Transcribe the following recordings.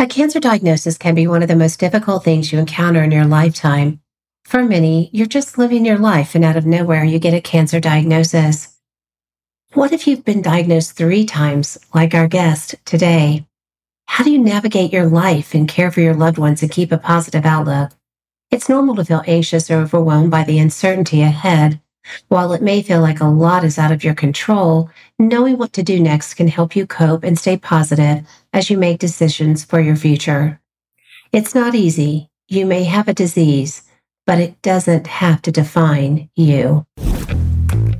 A cancer diagnosis can be one of the most difficult things you encounter in your lifetime. For many, you're just living your life and out of nowhere you get a cancer diagnosis. What if you've been diagnosed three times, like our guest today? How do you navigate your life and care for your loved ones and keep a positive outlook? It's normal to feel anxious or overwhelmed by the uncertainty ahead. While it may feel like a lot is out of your control, knowing what to do next can help you cope and stay positive as you make decisions for your future. It's not easy. You may have a disease, but it doesn't have to define you.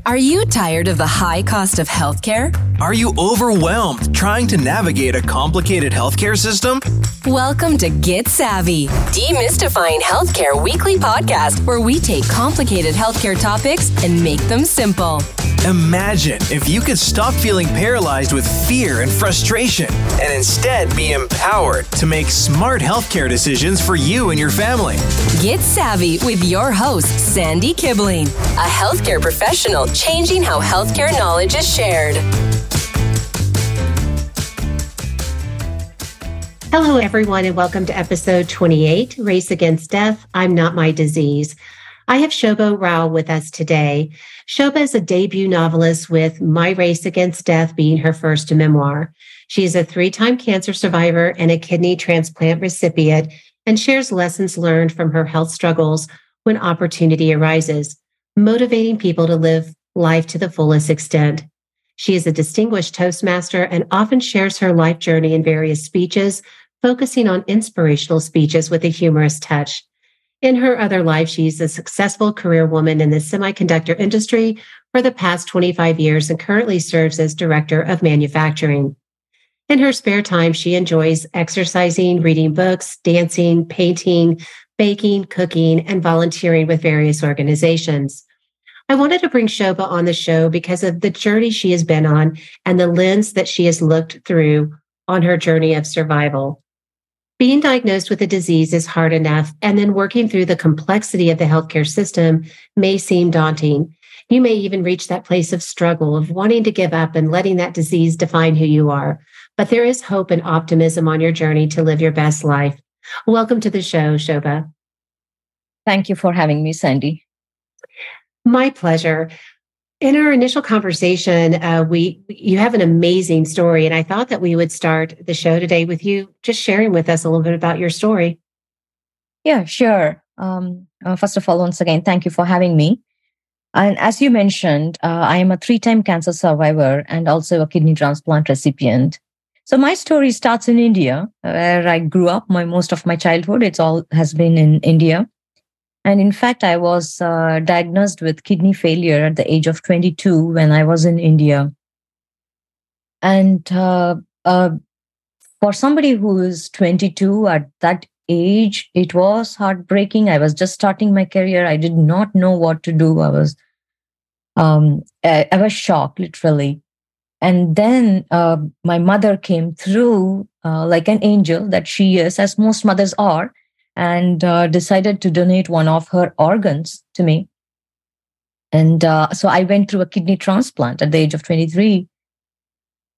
Are you tired of the high cost of healthcare? Are you overwhelmed trying to navigate a complicated healthcare system? Welcome to Get Savvy, Demystifying Healthcare weekly podcast where we take complicated healthcare topics and make them simple. Imagine if you could stop feeling paralyzed with fear and frustration and instead be empowered to make smart healthcare decisions for you and your family. Get Savvy with your host, Sandy Kibling, a healthcare professional changing how healthcare knowledge is shared. Hello, everyone, and welcome to episode 28 Race Against Death I'm Not My Disease. I have Shoba Rao with us today. Shoba is a debut novelist with My Race Against Death being her first memoir. She is a three time cancer survivor and a kidney transplant recipient and shares lessons learned from her health struggles when opportunity arises, motivating people to live life to the fullest extent. She is a distinguished Toastmaster and often shares her life journey in various speeches, focusing on inspirational speeches with a humorous touch. In her other life, she's a successful career woman in the semiconductor industry for the past 25 years and currently serves as director of manufacturing. In her spare time, she enjoys exercising, reading books, dancing, painting, baking, cooking, and volunteering with various organizations. I wanted to bring Shoba on the show because of the journey she has been on and the lens that she has looked through on her journey of survival. Being diagnosed with a disease is hard enough, and then working through the complexity of the healthcare system may seem daunting. You may even reach that place of struggle, of wanting to give up and letting that disease define who you are. But there is hope and optimism on your journey to live your best life. Welcome to the show, Shoba. Thank you for having me, Sandy. My pleasure. In our initial conversation, uh, we you have an amazing story, and I thought that we would start the show today with you just sharing with us a little bit about your story. Yeah, sure. Um, uh, first of all, once again, thank you for having me. And as you mentioned, uh, I am a three-time cancer survivor and also a kidney transplant recipient. So my story starts in India, where I grew up. My most of my childhood, it's all has been in India. And in fact, I was uh, diagnosed with kidney failure at the age of 22 when I was in India. And uh, uh, for somebody who is 22 at that age, it was heartbreaking. I was just starting my career. I did not know what to do. I was, um, I, I was shocked, literally. And then uh, my mother came through uh, like an angel that she is, as most mothers are and uh, decided to donate one of her organs to me. And uh, so I went through a kidney transplant at the age of 23,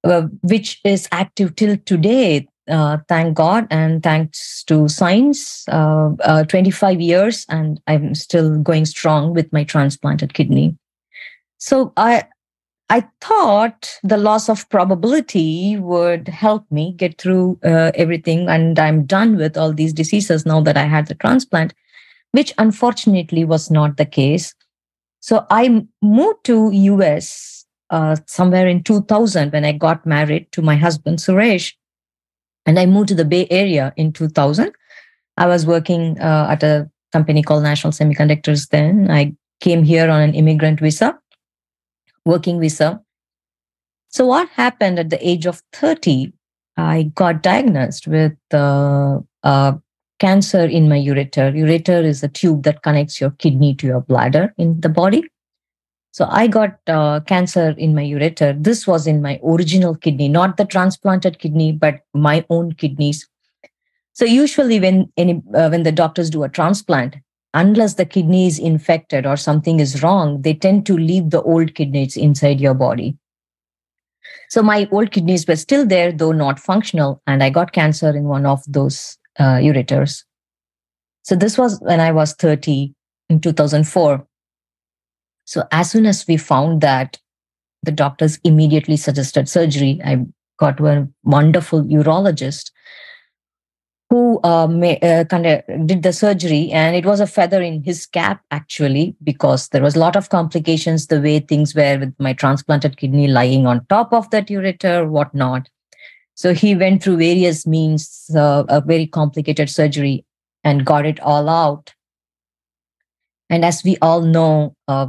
uh, which is active till today. Uh, thank God and thanks to science, uh, uh, 25 years, and I'm still going strong with my transplanted kidney. So I, I thought the loss of probability would help me get through uh, everything, and I'm done with all these diseases now that I had the transplant, which unfortunately was not the case. So I moved to US uh, somewhere in 2000 when I got married to my husband Suresh, and I moved to the Bay Area in 2000. I was working uh, at a company called National Semiconductors. Then I came here on an immigrant visa working visa. So, what happened at the age of 30? I got diagnosed with uh, uh, cancer in my ureter. Ureter is a tube that connects your kidney to your bladder in the body. So, I got uh, cancer in my ureter. This was in my original kidney, not the transplanted kidney, but my own kidneys. So, usually, when any uh, when the doctors do a transplant, unless the kidney is infected or something is wrong, they tend to leave the old kidneys inside your body. So my old kidneys were still there, though not functional, and I got cancer in one of those uh, ureters. So this was when I was 30 in 2004. So as soon as we found that, the doctors immediately suggested surgery. I got to a wonderful urologist who uh, uh, kind of did the surgery and it was a feather in his cap actually because there was a lot of complications the way things were with my transplanted kidney lying on top of that ureter whatnot. So he went through various means uh, a very complicated surgery and got it all out. And as we all know uh,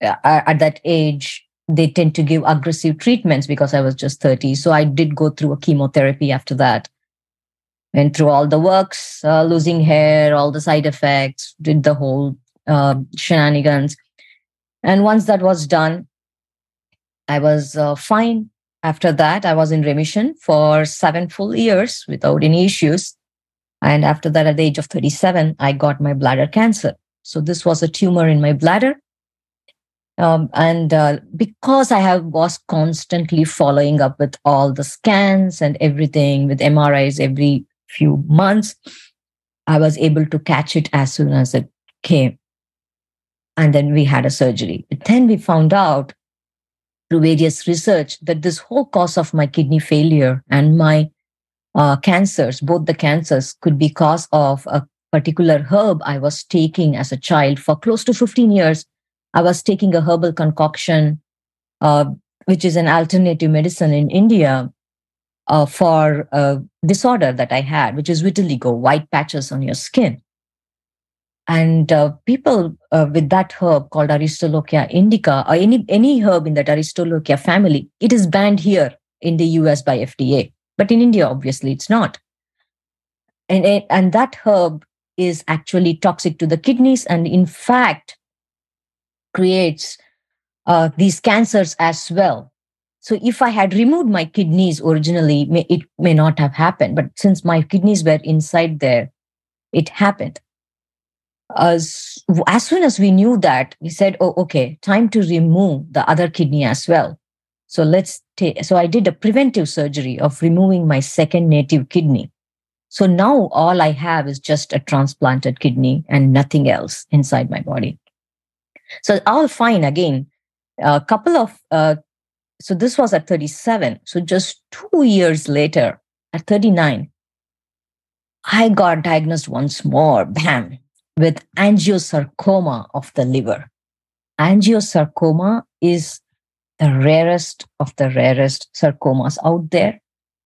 at that age they tend to give aggressive treatments because i was just 30 so i did go through a chemotherapy after that went through all the works, uh, losing hair, all the side effects, did the whole uh, shenanigans. And once that was done, I was uh, fine. After that, I was in remission for seven full years without any issues. And after that, at the age of 37, I got my bladder cancer. So this was a tumor in my bladder. Um, and uh, because I have was constantly following up with all the scans and everything with MRIs every few months, I was able to catch it as soon as it came. And then we had a surgery. But then we found out through various research that this whole cause of my kidney failure and my uh, cancers, both the cancers, could be cause of a particular herb I was taking as a child for close to 15 years. I was taking a herbal concoction, uh, which is an alternative medicine in India, uh, for a disorder that I had, which is vitiligo, white patches on your skin. And uh, people uh, with that herb called Aristolochia indica, or any, any herb in that Aristolochia family, it is banned here in the US by FDA. But in India, obviously, it's not. And, and that herb is actually toxic to the kidneys and, in fact, creates uh, these cancers as well so if I had removed my kidneys originally, it may not have happened. But since my kidneys were inside there, it happened. As, as soon as we knew that, we said, oh, okay, time to remove the other kidney as well. So let's take, so I did a preventive surgery of removing my second native kidney. So now all I have is just a transplanted kidney and nothing else inside my body. So all fine again. A couple of uh, so this was at 37. So just two years later, at 39, I got diagnosed once more, bam, with angiosarcoma of the liver. Angiosarcoma is the rarest of the rarest sarcomas out there.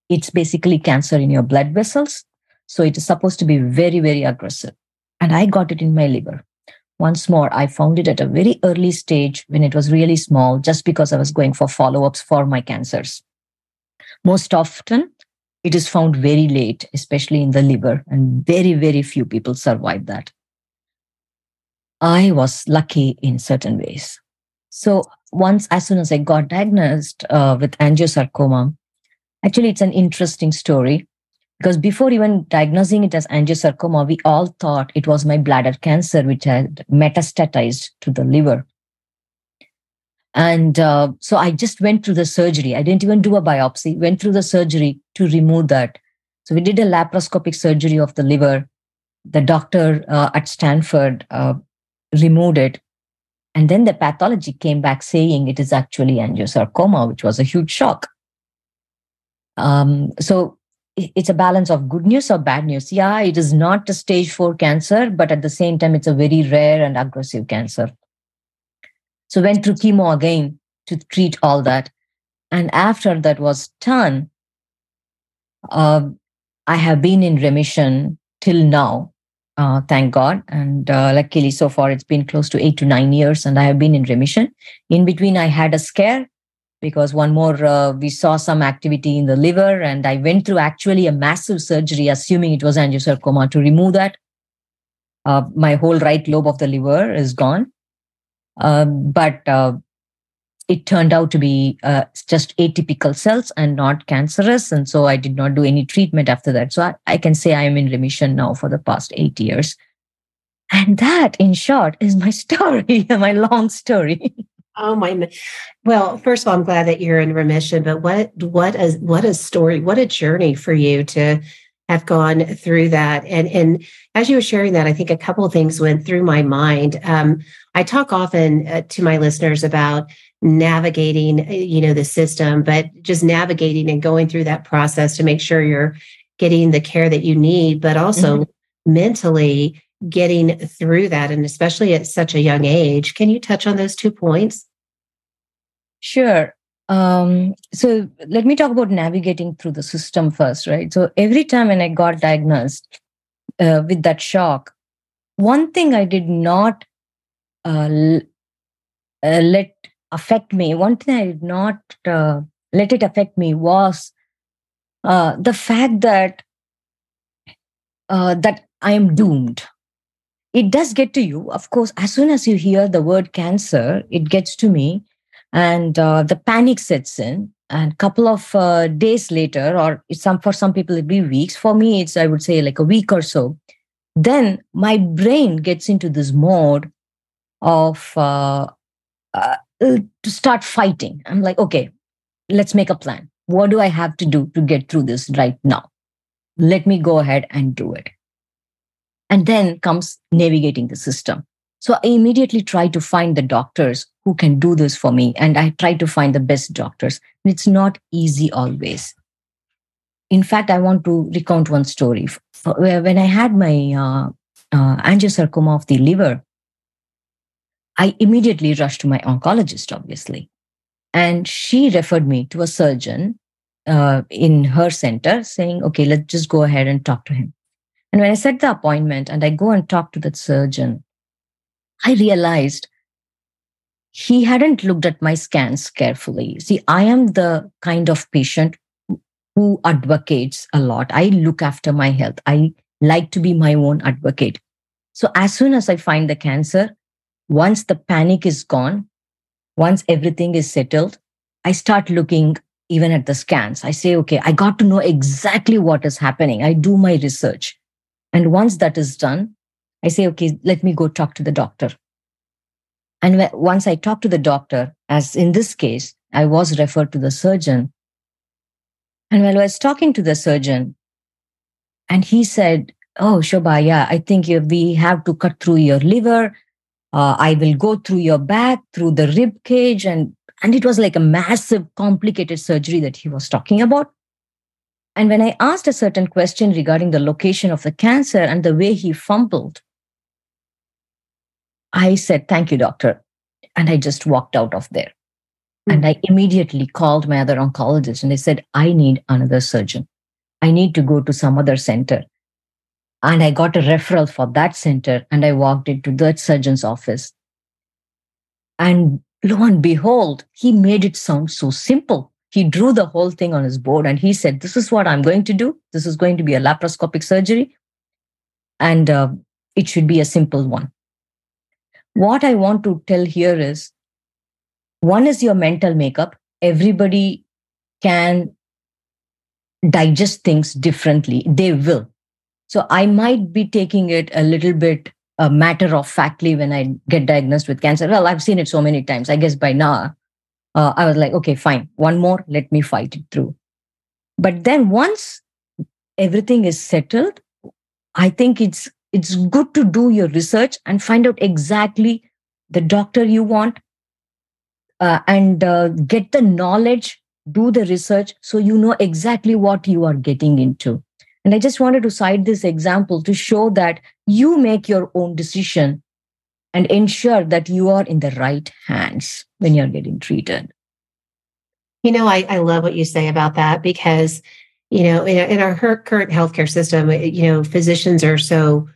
It's basically cancer in your blood vessels. So it is supposed to be very, very aggressive. And I got it in my liver. Once more, I found it at a very early stage when it was really small, just because I was going for follow ups for my cancers. Most often, it is found very late, especially in the liver, and very, very few people survive that. I was lucky in certain ways. So, once, as soon as I got diagnosed uh, with angiosarcoma, actually, it's an interesting story. Because before even diagnosing it as angiosarcoma, we all thought it was my bladder cancer, which had metastatized to the liver. And uh, so I just went through the surgery. I didn't even do a biopsy, went through the surgery to remove that. So we did a laparoscopic surgery of the liver. The doctor uh, at Stanford uh, removed it. And then the pathology came back saying it is actually angiosarcoma, which was a huge shock. Um, so it's a balance of good news or bad news. Yeah, it is not a stage four cancer, but at the same time, it's a very rare and aggressive cancer. So went through chemo again to treat all that. And after that was done, uh, I have been in remission till now, uh, thank God. And uh, luckily, so far, it's been close to eight to nine years, and I have been in remission. In between, I had a scare because one more uh, we saw some activity in the liver and i went through actually a massive surgery assuming it was angiosarcoma to remove that. Uh, my whole right lobe of the liver is gone. Um, but uh, it turned out to be uh, just atypical cells and not cancerous. And so i did not do any treatment after that. So I, I can say i am in remission now for the past eight years. And that in short is my story my long story Oh my! Well, first of all, I'm glad that you're in remission. But what what a what a story! What a journey for you to have gone through that. And and as you were sharing that, I think a couple of things went through my mind. Um, I talk often uh, to my listeners about navigating, uh, you know, the system, but just navigating and going through that process to make sure you're getting the care that you need, but also mm-hmm. mentally getting through that, and especially at such a young age. Can you touch on those two points? Sure. Um, so let me talk about navigating through the system first, right? So every time when I got diagnosed uh, with that shock, one thing I did not uh, l- uh, let affect me, one thing I did not uh, let it affect me was uh, the fact that uh, that I am doomed it does get to you. Of course as soon as you hear the word cancer it gets to me. And uh, the panic sets in. And a couple of uh, days later or some for some people it be weeks. For me it's i would say like a week or so. Then my brain gets into this mode of uh, uh to start fighting. I'm like okay let's make a plan. What do i have to do to get through this right now? Let me go ahead and do it and then comes navigating the system. So I immediately try to find the doctors who can do this for me. And I try to find the best doctors. And It's not easy always. In fact, I want to recount one story. When I had my uh, uh, angiosarcoma of the liver, I immediately rushed to my oncologist, obviously. And she referred me to a surgeon uh, in her center saying, okay, let's just go ahead and talk to him. And when I set the appointment and I go and talk to that surgeon, I realized he hadn't looked at my scans carefully. See, I am the kind of patient who advocates a lot. I look after my health. I like to be my own advocate. So as soon as I find the cancer, once the panic is gone, once everything is settled, I start looking even at the scans. I say, okay, I got to know exactly what is happening. I do my research. And once that is done, I say, okay, let me go talk to the doctor. And once I talk to the doctor, as in this case, I was referred to the surgeon. And while I was talking to the surgeon, and he said, Oh, Shoba, yeah, I think we have to cut through your liver. Uh, I will go through your back, through the rib cage. And, and it was like a massive, complicated surgery that he was talking about. And when I asked a certain question regarding the location of the cancer and the way he fumbled, I said, Thank you, doctor. And I just walked out of there. Mm-hmm. And I immediately called my other oncologist and I said, I need another surgeon. I need to go to some other center. And I got a referral for that center and I walked into that surgeon's office. And lo and behold, he made it sound so simple he drew the whole thing on his board and he said, This is what I'm going to do. This is going to be a laparoscopic surgery. And uh, it should be a simple one. What I want to tell here is one is your mental makeup. Everybody can digest things differently. They will. So I might be taking it a little bit a matter of factly when I get diagnosed with cancer. Well, I've seen it so many times. I guess by now uh, I was like, okay, fine, one more, let me fight it through. But then once everything is settled, I think it's it's good to do your research and find out exactly the doctor you want uh, and uh, get the knowledge do the research so you know exactly what you are getting into and i just wanted to cite this example to show that you make your own decision and ensure that you are in the right hands when you're getting treated. You know, I, I love what you say about that because, you know, in, in our current healthcare system, you know, physicians are so,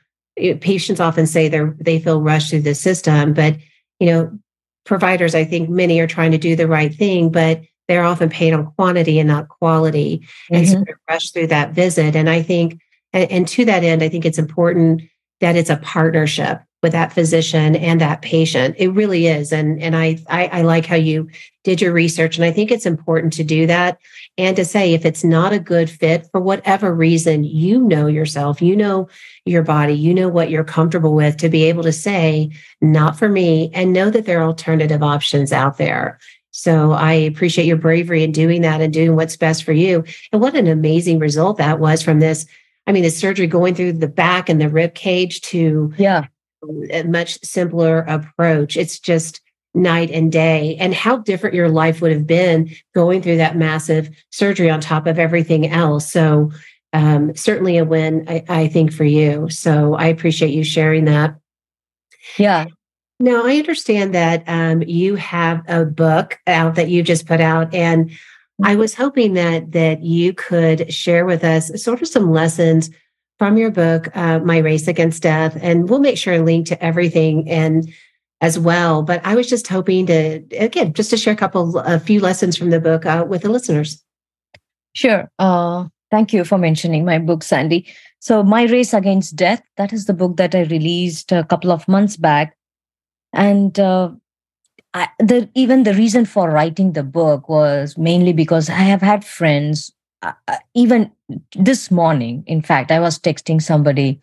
patients often say they're, they feel rushed through the system, but, you know, providers, I think many are trying to do the right thing, but they're often paid on quantity and not quality. Mm-hmm. And so mm-hmm. they're rushed through that visit. And I think, and, and to that end, I think it's important that it's a partnership with that physician and that patient. It really is. And and I, I I like how you did your research. And I think it's important to do that and to say if it's not a good fit for whatever reason, you know yourself, you know your body, you know what you're comfortable with to be able to say, not for me, and know that there are alternative options out there. So I appreciate your bravery in doing that and doing what's best for you. And what an amazing result that was from this. I mean, the surgery going through the back and the rib cage to yeah a much simpler approach. It's just night and day, and how different your life would have been going through that massive surgery on top of everything else. So, um, certainly a win, I, I think, for you. So, I appreciate you sharing that. Yeah. Now, I understand that um, you have a book out that you just put out, and I was hoping that that you could share with us sort of some lessons from your book, uh, My Race Against Death. And we'll make sure I link to everything and as well. But I was just hoping to, again, just to share a couple, a few lessons from the book uh, with the listeners. Sure. Uh, thank you for mentioning my book, Sandy. So, My Race Against Death, that is the book that I released a couple of months back. And uh, I, the, even the reason for writing the book was mainly because I have had friends uh, uh, even this morning, in fact, I was texting somebody,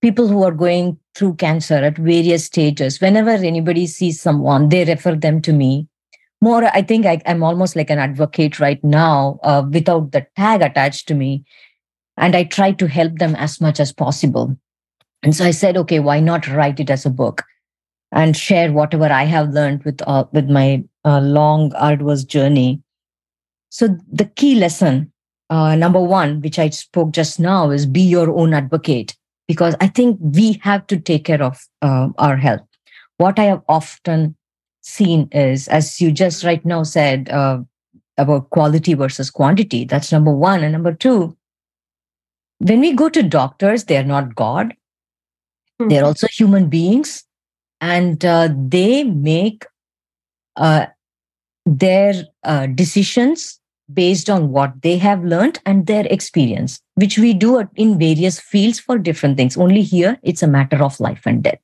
people who are going through cancer at various stages. Whenever anybody sees someone, they refer them to me. More, I think I, am almost like an advocate right now uh, without the tag attached to me. And I try to help them as much as possible. And so I said, okay, why not write it as a book and share whatever I have learned with, uh, with my uh, long, arduous journey. So the key lesson uh, number one, which I spoke just now, is be your own advocate because I think we have to take care of uh, our health. What I have often seen is, as you just right now said, uh, about quality versus quantity. That's number one. And number two, when we go to doctors, they're not God. Mm-hmm. They're also human beings, and uh, they make uh, their uh, decisions based on what they have learned and their experience, which we do in various fields for different things. Only here, it's a matter of life and death.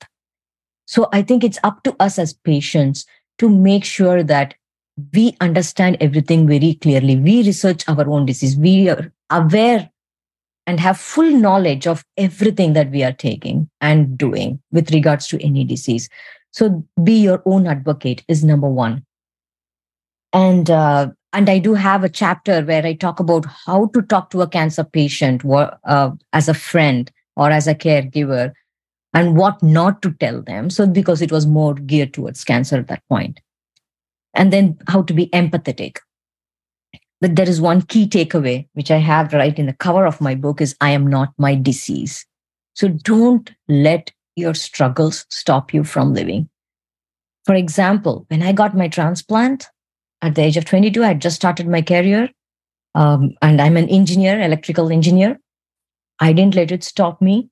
So I think it's up to us as patients to make sure that we understand everything very clearly. We research our own disease. We are aware and have full knowledge of everything that we are taking and doing with regards to any disease. So be your own advocate is number one. And uh, and I do have a chapter where I talk about how to talk to a cancer patient uh, as a friend or as a caregiver and what not to tell them. So, because it was more geared towards cancer at that point. And then how to be empathetic. But there is one key takeaway, which I have right in the cover of my book is I am not my disease. So don't let your struggles stop you from living. For example, when I got my transplant, at the age of 22 i had just started my career um, and i'm an engineer electrical engineer. I didn't let it stop me.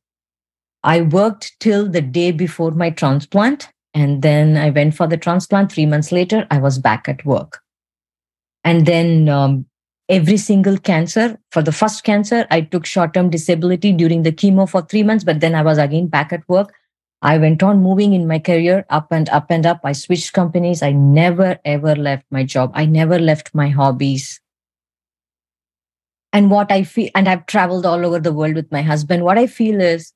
I worked till the day before my transplant and then i went for the transplant. Three months later i was back at work. And then um, every single cancer for the first cancer i took short-term disability during the chemo for three months but then i was again back at work I went on moving in my career up and up and up. I switched companies. I never ever left my job. I never left my hobbies. And what I feel, and I've traveled all over the world with my husband. What I feel is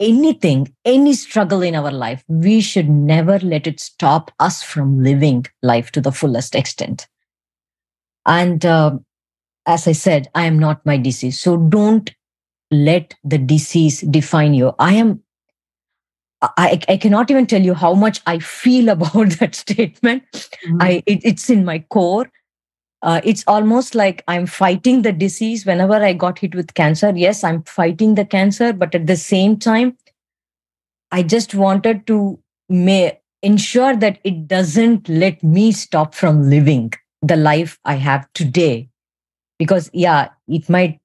anything, any struggle in our life, we should never let it stop us from living life to the fullest extent. And uh, as I said, I am not my disease. So don't let the disease define you. I am I, I cannot even tell you how much I feel about that statement. Mm-hmm. I it, it's in my core. Uh, it's almost like I'm fighting the disease whenever I got hit with cancer. Yes, I'm fighting the cancer, but at the same time, I just wanted to may ensure that it doesn't let me stop from living the life I have today. Because yeah, it might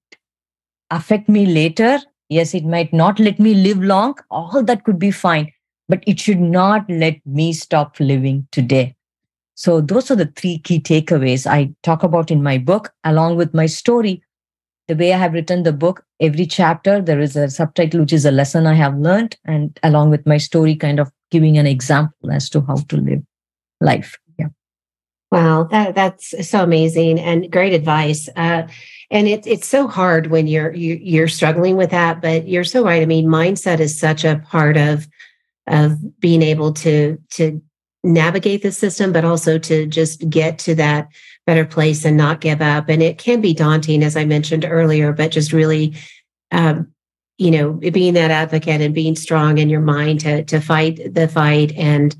affect me later Yes, it might not let me live long. All that could be fine, but it should not let me stop living today. So, those are the three key takeaways I talk about in my book, along with my story. the way I have written the book, every chapter there is a subtitle which is a lesson I have learned, and along with my story, kind of giving an example as to how to live life. Wow, that that's so amazing and great advice. Uh, and it's it's so hard when you're you, you're struggling with that, but you're so right. I mean, mindset is such a part of of being able to to navigate the system, but also to just get to that better place and not give up. And it can be daunting, as I mentioned earlier, but just really, um, you know, being that advocate and being strong in your mind to to fight the fight and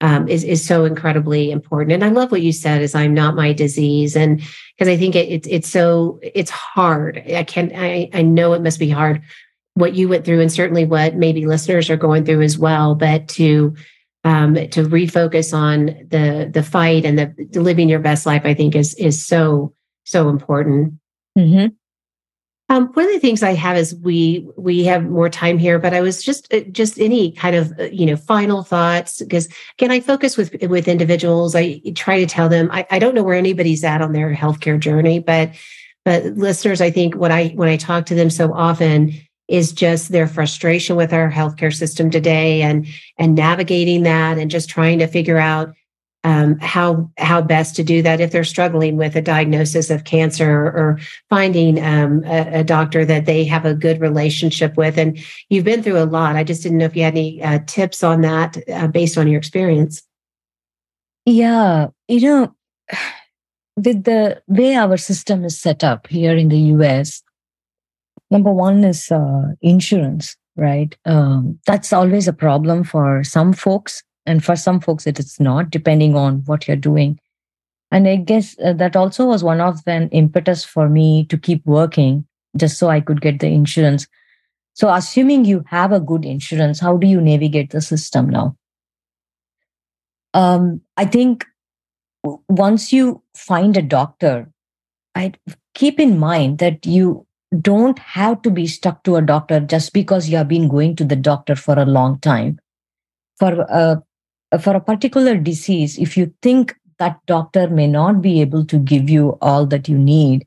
um, is is so incredibly important. And I love what you said is I'm not my disease, and because I think it, it's it's so it's hard. I can I I know it must be hard what you went through, and certainly what maybe listeners are going through as well. But to um, to refocus on the the fight and the living your best life, I think is is so so important. Mm-hmm. Um, one of the things I have is we we have more time here, but I was just uh, just any kind of uh, you know final thoughts because again I focus with with individuals. I try to tell them I, I don't know where anybody's at on their healthcare journey, but but listeners, I think what I when I talk to them so often is just their frustration with our healthcare system today and and navigating that and just trying to figure out um, how how best to do that if they're struggling with a diagnosis of cancer or finding um, a, a, doctor that they have a good relationship with. And you've been through a lot. I just didn't know if you had any uh, tips on that uh, based on your experience. Yeah, you know, with the way our system is set up here in the US, number one is uh, insurance, right? Um, that's always a problem for some folks and for some folks it is not depending on what you're doing. And i guess uh, that also was one of the impetus for me to keep working just so i could get the insurance. So assuming you have a good insurance how do you navigate the system now? Um, i think once you find a doctor i keep in mind that you don't have to be stuck to a doctor just because you have been going to the doctor for a long time. For a for a particular disease, if you think that doctor may not be able to give you all that you need,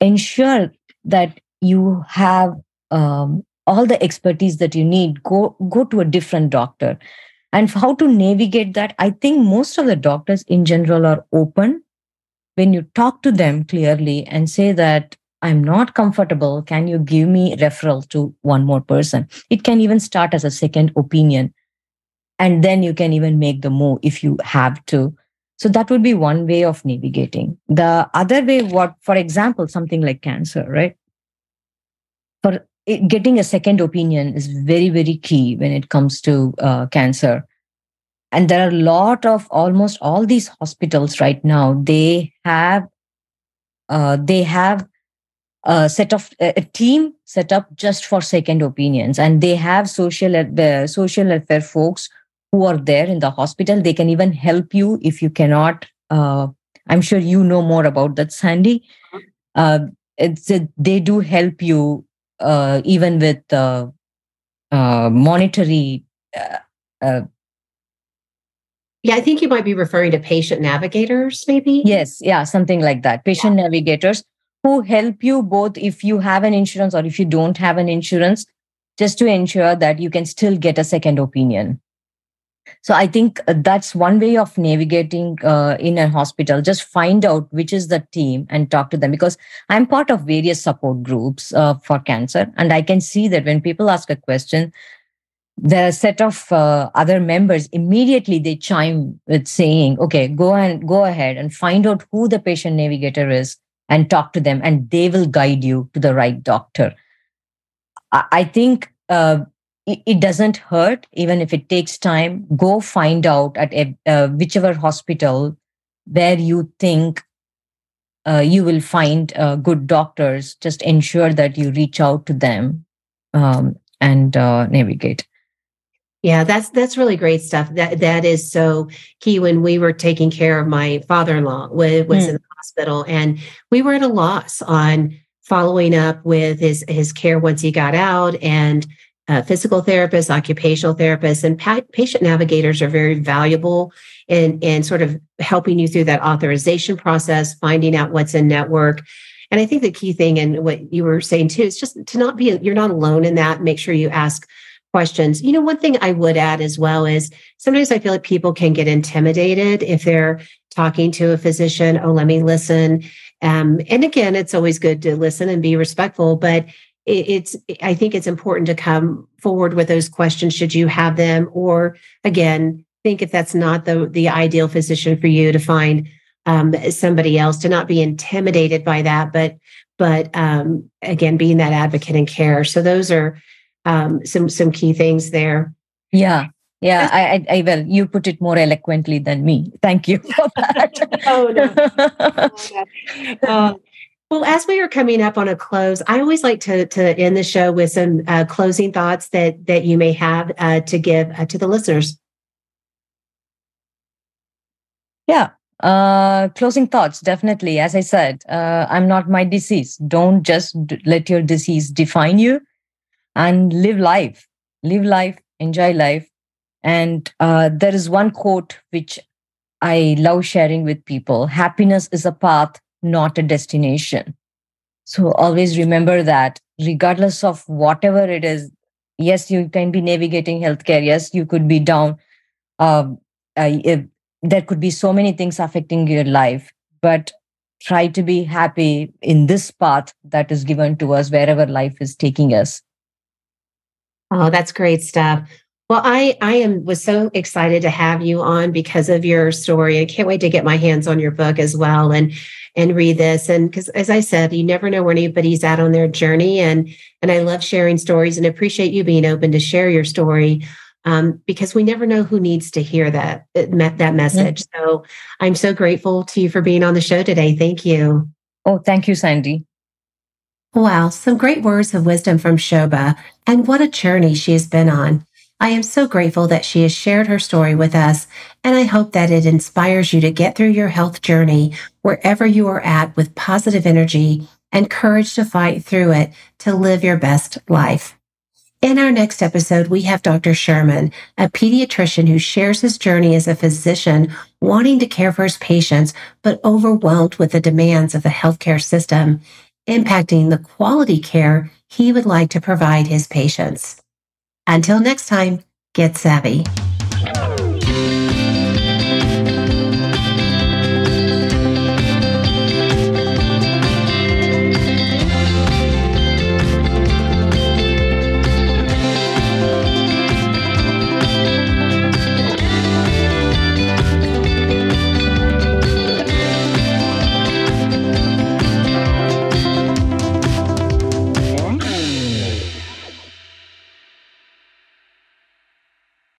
ensure that you have um, all the expertise that you need. Go go to a different doctor. And how to navigate that, I think most of the doctors in general are open when you talk to them clearly and say that I'm not comfortable. Can you give me referral to one more person? It can even start as a second opinion and then you can even make the move if you have to. So that would be one way of navigating. The other way what for example something like cancer right? For it, getting a second opinion is very very key when it comes to uh, cancer. And there are a lot of almost all these hospitals right now they have uh, they have a set of a team set up just for second opinions. And they have social the social welfare folks who are there in the hospital. They can even help you if you cannot. Uh, I'm sure you know more about that, Sandy. Uh, it's they do help you uh, even with uh, uh, monetary. Uh, yeah, I think you might be referring to patient navigators, maybe. Yes, yeah, something like that. Patient yeah. navigators who help you both if you have an insurance or if you don't have an insurance, just to ensure that you can still get a second opinion. So I think uh, that's one way of navigating uh, in a hospital. Just find out which is the team and talk to them because I'm part of various support groups uh, for cancer. And I can see that when people ask a question, the set of uh, other members immediately they chime with saying, okay, go and go ahead and find out who the patient navigator is and talk to them and they will guide you to the right doctor. I, I think uh, it, doesn't hurt even if it takes time. Go find out at uh, whichever hospital where you think uh, you will find uh, good doctors. Just ensure that you reach out to them um, and uh, navigate. Yeah that's that's really great stuff. That that is so key when we were taking care of my father-in-law was, was mm. in the hospital and we were at a loss on following up with his his care once he got out and uh, physical therapists, occupational therapists, and pa- patient navigators are very valuable in, in sort of helping you through that authorization process, finding out what's in network. and I think the key thing and what you were saying too is just to not be you're not alone in that. Make sure you ask questions. You know, one thing I would add as well is sometimes I feel like people can get intimidated if they're talking to a physician. Oh, let me listen. Um, and again, it's always good to listen and be respectful, but it's I think it's important to come forward with those questions should you have them, or again, think if that's not the the ideal physician for you to find um, somebody else to not be intimidated by that, but but um, again, being that advocate and care. So those are um, some some key things there. Yeah, yeah. I, I, I well, you put it more eloquently than me. Thank you for that. oh no. um, well, as we are coming up on a close, I always like to to end the show with some uh, closing thoughts that that you may have uh, to give uh, to the listeners. Yeah, uh, closing thoughts, definitely. As I said, uh, I'm not my disease. Don't just d- let your disease define you and live life. Live life, enjoy life. And uh, there is one quote which I love sharing with people happiness is a path, not a destination. So always remember that, regardless of whatever it is. Yes, you can be navigating healthcare. Yes, you could be down. Um, uh, there could be so many things affecting your life but try to be happy in this path that is given to us wherever life is taking us oh that's great stuff well i i am was so excited to have you on because of your story i can't wait to get my hands on your book as well and and read this and because as i said you never know where anybody's at on their journey and and i love sharing stories and appreciate you being open to share your story um, because we never know who needs to hear that uh, that message. Mm-hmm. So I'm so grateful to you for being on the show today. Thank you. Oh, thank you, Sandy. Wow, some great words of wisdom from Shoba, and what a journey she has been on. I am so grateful that she has shared her story with us, and I hope that it inspires you to get through your health journey wherever you are at with positive energy and courage to fight through it to live your best life. In our next episode, we have Dr. Sherman, a pediatrician who shares his journey as a physician wanting to care for his patients, but overwhelmed with the demands of the healthcare system, impacting the quality care he would like to provide his patients. Until next time, get savvy.